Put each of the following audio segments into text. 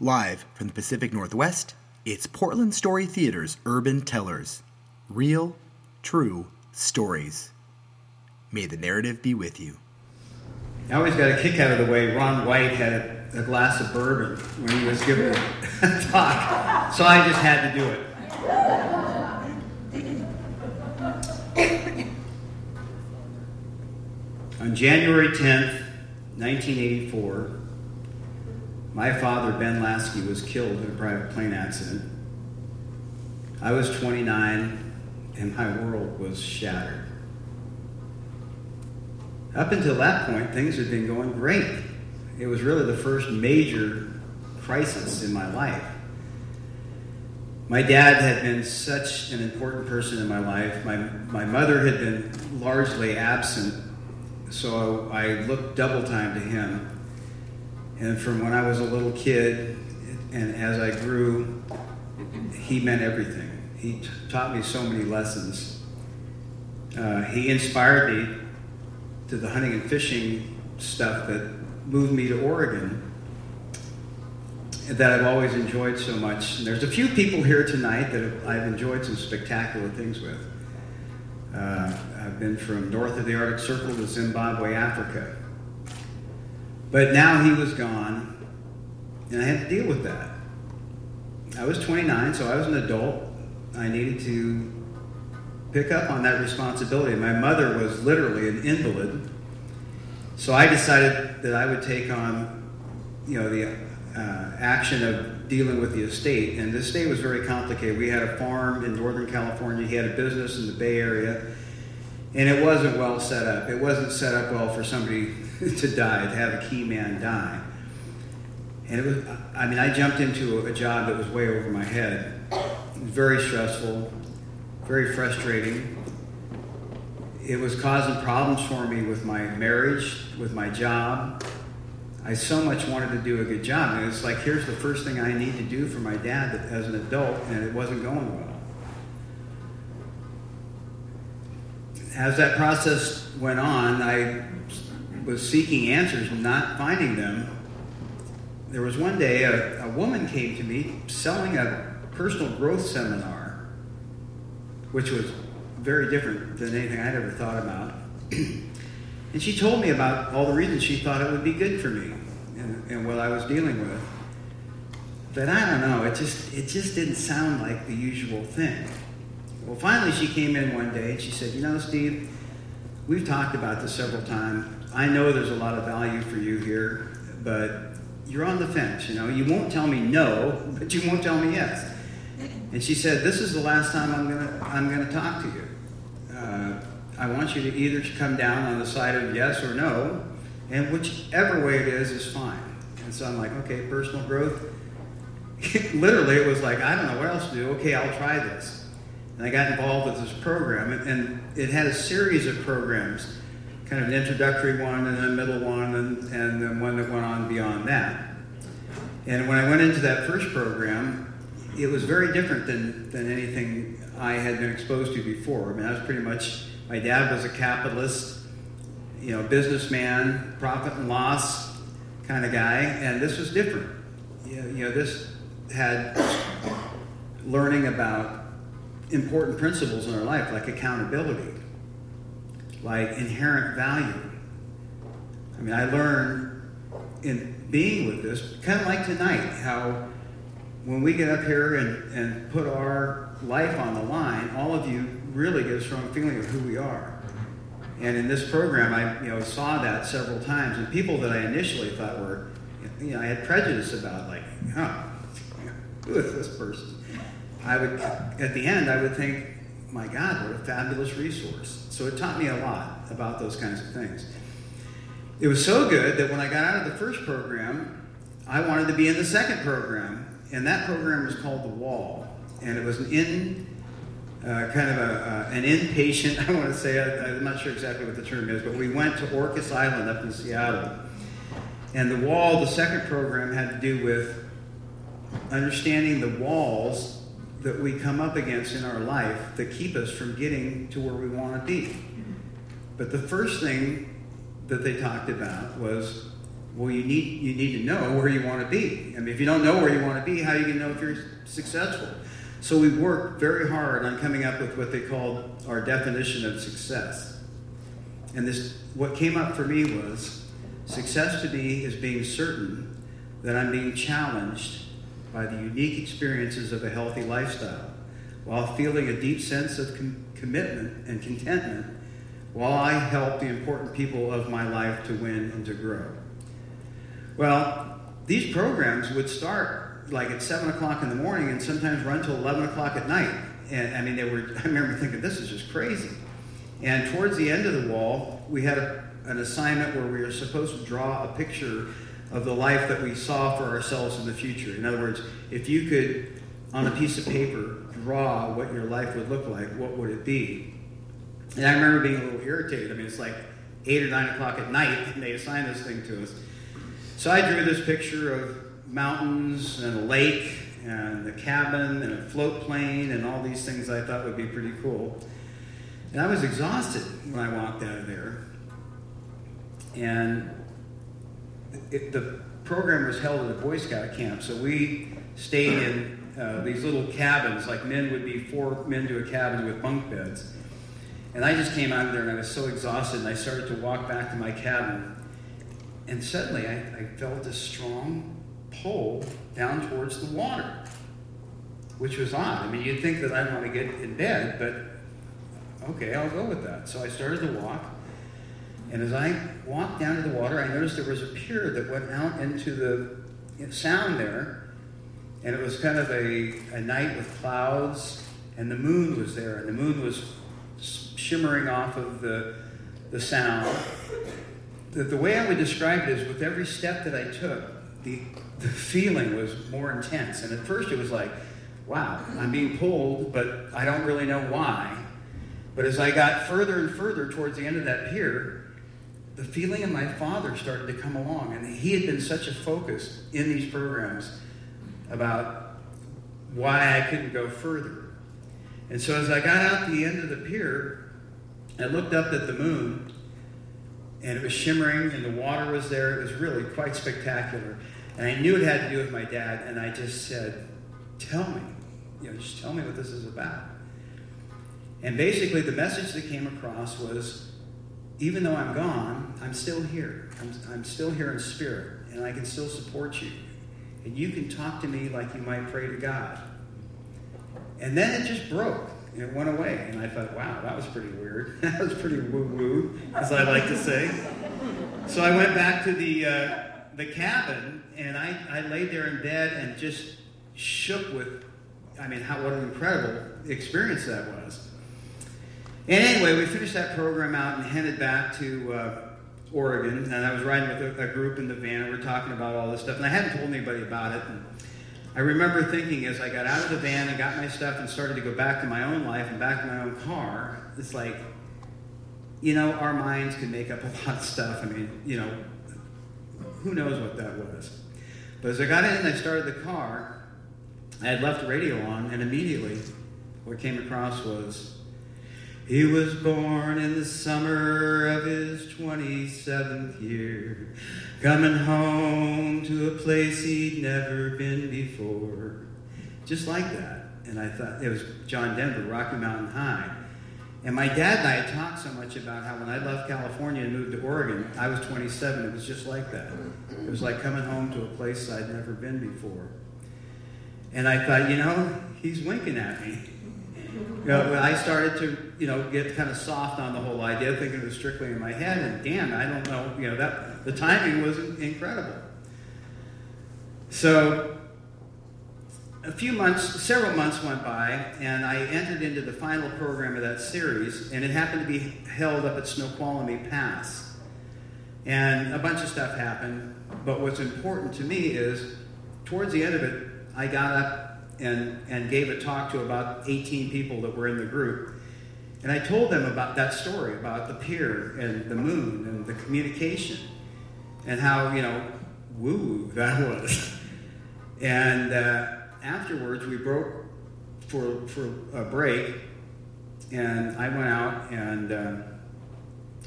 Live from the Pacific Northwest, it's Portland Story Theater's Urban Tellers. Real, true stories. May the narrative be with you. I always got a kick out of the way Ron White had a, a glass of bourbon when he was giving a talk, so I just had to do it. On January 10th, 1984, my father, Ben Lasky, was killed in a private plane accident. I was 29, and my world was shattered. Up until that point, things had been going great. It was really the first major crisis in my life. My dad had been such an important person in my life. My, my mother had been largely absent, so I looked double time to him. And from when I was a little kid and as I grew, he meant everything. He t- taught me so many lessons. Uh, he inspired me to the hunting and fishing stuff that moved me to Oregon that I've always enjoyed so much. And there's a few people here tonight that I've enjoyed some spectacular things with. Uh, I've been from north of the Arctic Circle to Zimbabwe, Africa. But now he was gone, and I had to deal with that. I was 29, so I was an adult. I needed to pick up on that responsibility. My mother was literally an invalid, so I decided that I would take on, you know, the uh, action of dealing with the estate. And the estate was very complicated. We had a farm in Northern California. He had a business in the Bay Area, and it wasn't well set up. It wasn't set up well for somebody to die, to have a key man die. And it was, I mean, I jumped into a job that was way over my head. Very stressful, very frustrating. It was causing problems for me with my marriage, with my job. I so much wanted to do a good job. And it's like, here's the first thing I need to do for my dad as an adult, and it wasn't going well. As that process went on, I was seeking answers and not finding them. There was one day a, a woman came to me selling a personal growth seminar, which was very different than anything I'd ever thought about. and she told me about all the reasons she thought it would be good for me and, and what I was dealing with. But I don't know, it just it just didn't sound like the usual thing. Well, finally she came in one day and she said, "You know, Steve, we've talked about this several times. I know there's a lot of value for you here, but you're on the fence. You know, you won't tell me no, but you won't tell me yes." And she said, "This is the last time I'm gonna I'm gonna talk to you. Uh, I want you to either come down on the side of yes or no, and whichever way it is is fine." And so I'm like, "Okay, personal growth." Literally, it was like I don't know what else to do. Okay, I'll try this. And I got involved with this program, and, it had a series of programs, kind of an introductory one, and then a middle one, and, and then one that went on beyond that. And when I went into that first program, it was very different than, than anything I had been exposed to before. I mean, I was pretty much, my dad was a capitalist, you know, businessman, profit and loss kind of guy, and this was different. You know, you know this had learning about important principles in our life, like accountability, like inherent value. I mean, I learned in being with this, kind of like tonight, how when we get up here and, and put our life on the line, all of you really get a strong feeling of who we are. And in this program, I you know saw that several times, and people that I initially thought were, you know, I had prejudice about, like, oh, who is this person? I would, at the end, I would think, my God, what a fabulous resource. So it taught me a lot about those kinds of things. It was so good that when I got out of the first program, I wanted to be in the second program, and that program was called The Wall, and it was an in, uh, kind of a, uh, an inpatient. I want to say I, am not sure exactly what the term is, but we went to Orcas Island up in Seattle, and The Wall, the second program, had to do with understanding the walls that we come up against in our life that keep us from getting to where we want to be. But the first thing that they talked about was Well, you need you need to know where you want to be. I mean, if you don't know where you want to be, how are you to know if you're successful? So we worked very hard on coming up with what they called our definition of success. And this, what came up for me was success to me is being certain that I'm being challenged by the unique experiences of a healthy lifestyle while feeling a deep sense of com- commitment and contentment while I help the important people of my life to win and to grow. Well, these programs would start like at 7 o'clock in the morning and sometimes run till 11 o'clock at night. And I mean, they were, I remember thinking, this is just crazy. And towards the end of the wall, we had a, an assignment where we were supposed to draw a picture of the life that we saw for ourselves in the future. In other words, if you could, on a piece of paper, draw what your life would look like, what would it be? And I remember being a little irritated. I mean, it's like 8 or 9 o'clock at night, and they assigned this thing to us. So I drew this picture of mountains and a lake and a cabin and a float plane and all these things I thought would be pretty cool. And I was exhausted when I walked out of there. And it, the program was held at a Boy Scout camp, so we stayed in uh, these little cabins, like men would be four men to a cabin with bunk beds. And I just came out of there and I was so exhausted, and I started to walk back to my cabin. And suddenly I, I felt a strong pull down towards the water, which was odd. I mean, you'd think that I'd want to get in bed, but okay, I'll go with that. So I started to walk. And as I walked down to the water, I noticed there was a pier that went out into the sound there. And it was kind of a, a night with clouds, and the moon was there, and the moon was shimmering off of the, the sound. The, the way I would describe it is with every step that I took, the, the feeling was more intense. And at first it was like, wow, I'm being pulled, but I don't really know why. But as I got further and further towards the end of that pier, the feeling of my father started to come along. And he had been such a focus in these programs about why I couldn't go further. And so as I got out the end of the pier, I looked up at the moon, and it was shimmering, and the water was there. It was really quite spectacular. And I knew it had to do with my dad, and I just said, Tell me. You know, just tell me what this is about. And basically, the message that came across was even though I'm gone, I'm still here. I'm, I'm still here in spirit, and I can still support you. And you can talk to me like you might pray to God. And then it just broke. And it went away. And I thought, wow, that was pretty weird. that was pretty woo woo, as I like to say. So I went back to the, uh, the cabin, and I, I laid there in bed and just shook with, I mean, how, what an incredible experience that was. And anyway, we finished that program out and headed back to uh, Oregon. And I was riding with a, a, group in the van, and we are talking about all this stuff. And I hadn't told anybody about it. And I remember thinking as I got out of the van and got my stuff and started to go back to my own life and back to my own car, it's like, you know, our minds can make up a lot of stuff. I mean, you know, who knows what that was. But as I got in and I started the car, I had left the radio on, and immediately what came across was he was born in the summer of his 27th year, coming home to a place he'd never been before. Just like that. And I thought, it was John Denver, Rocky Mountain High. And my dad and I talked so much about how when I left California and moved to Oregon, I was 27. It was just like that. It was like coming home to a place I'd never been before. And I thought, you know, he's winking at me. You know, I started to, you know, get kind of soft on the whole idea, thinking it was strictly in my head, and damn, I don't know, you know, that the timing was incredible. So a few months, several months went by, and I entered into the final program of that series, and it happened to be held up at Snoqualmie Pass. And a bunch of stuff happened, but what's important to me is towards the end of it, I got up and, and gave a talk to about 18 people that were in the group. And I told them about that story about the pier and the moon and the communication and how, you know, woo woo that was. and uh, afterwards, we broke for, for a break, and I went out and uh,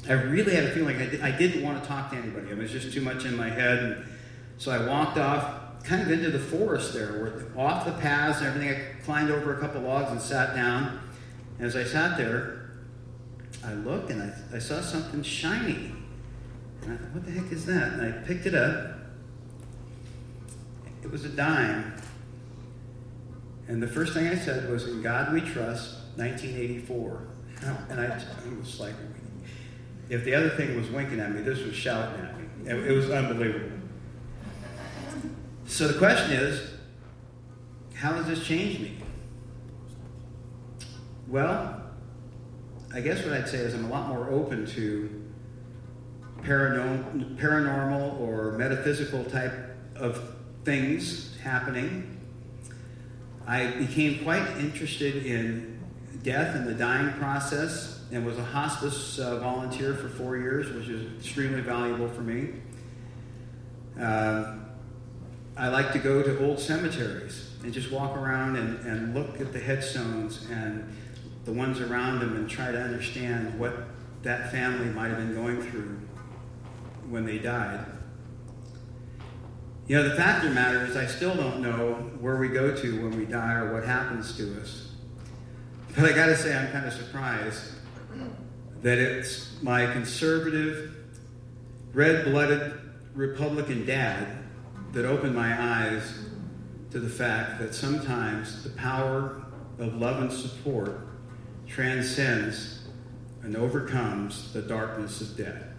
I really had a feeling I, di- I didn't want to talk to anybody. It was just too much in my head. And so I walked off, kind of into the forest there, where, off the paths and everything. I climbed over a couple logs and sat down. As I sat there, I looked and I, I saw something shiny. And I thought, what the heck is that? And I picked it up. It was a dime. And the first thing I said was, In God we trust, 1984. And I, I was like, if the other thing was winking at me, this was shouting at me. It, it was unbelievable. So the question is, how has this changed me? Well, I guess what I'd say is I'm a lot more open to paranormal, or metaphysical type of things happening. I became quite interested in death and the dying process and was a hospice uh, volunteer for four years, which is extremely valuable for me. Uh, I like to go to old cemeteries and just walk around and, and look at the headstones and the ones around them and try to understand what that family might have been going through when they died. You know, the fact of the matter is, I still don't know where we go to when we die or what happens to us. But I got to say, I'm kind of surprised that it's my conservative, red blooded Republican dad that opened my eyes to the fact that sometimes the power of love and support transcends and overcomes the darkness of death.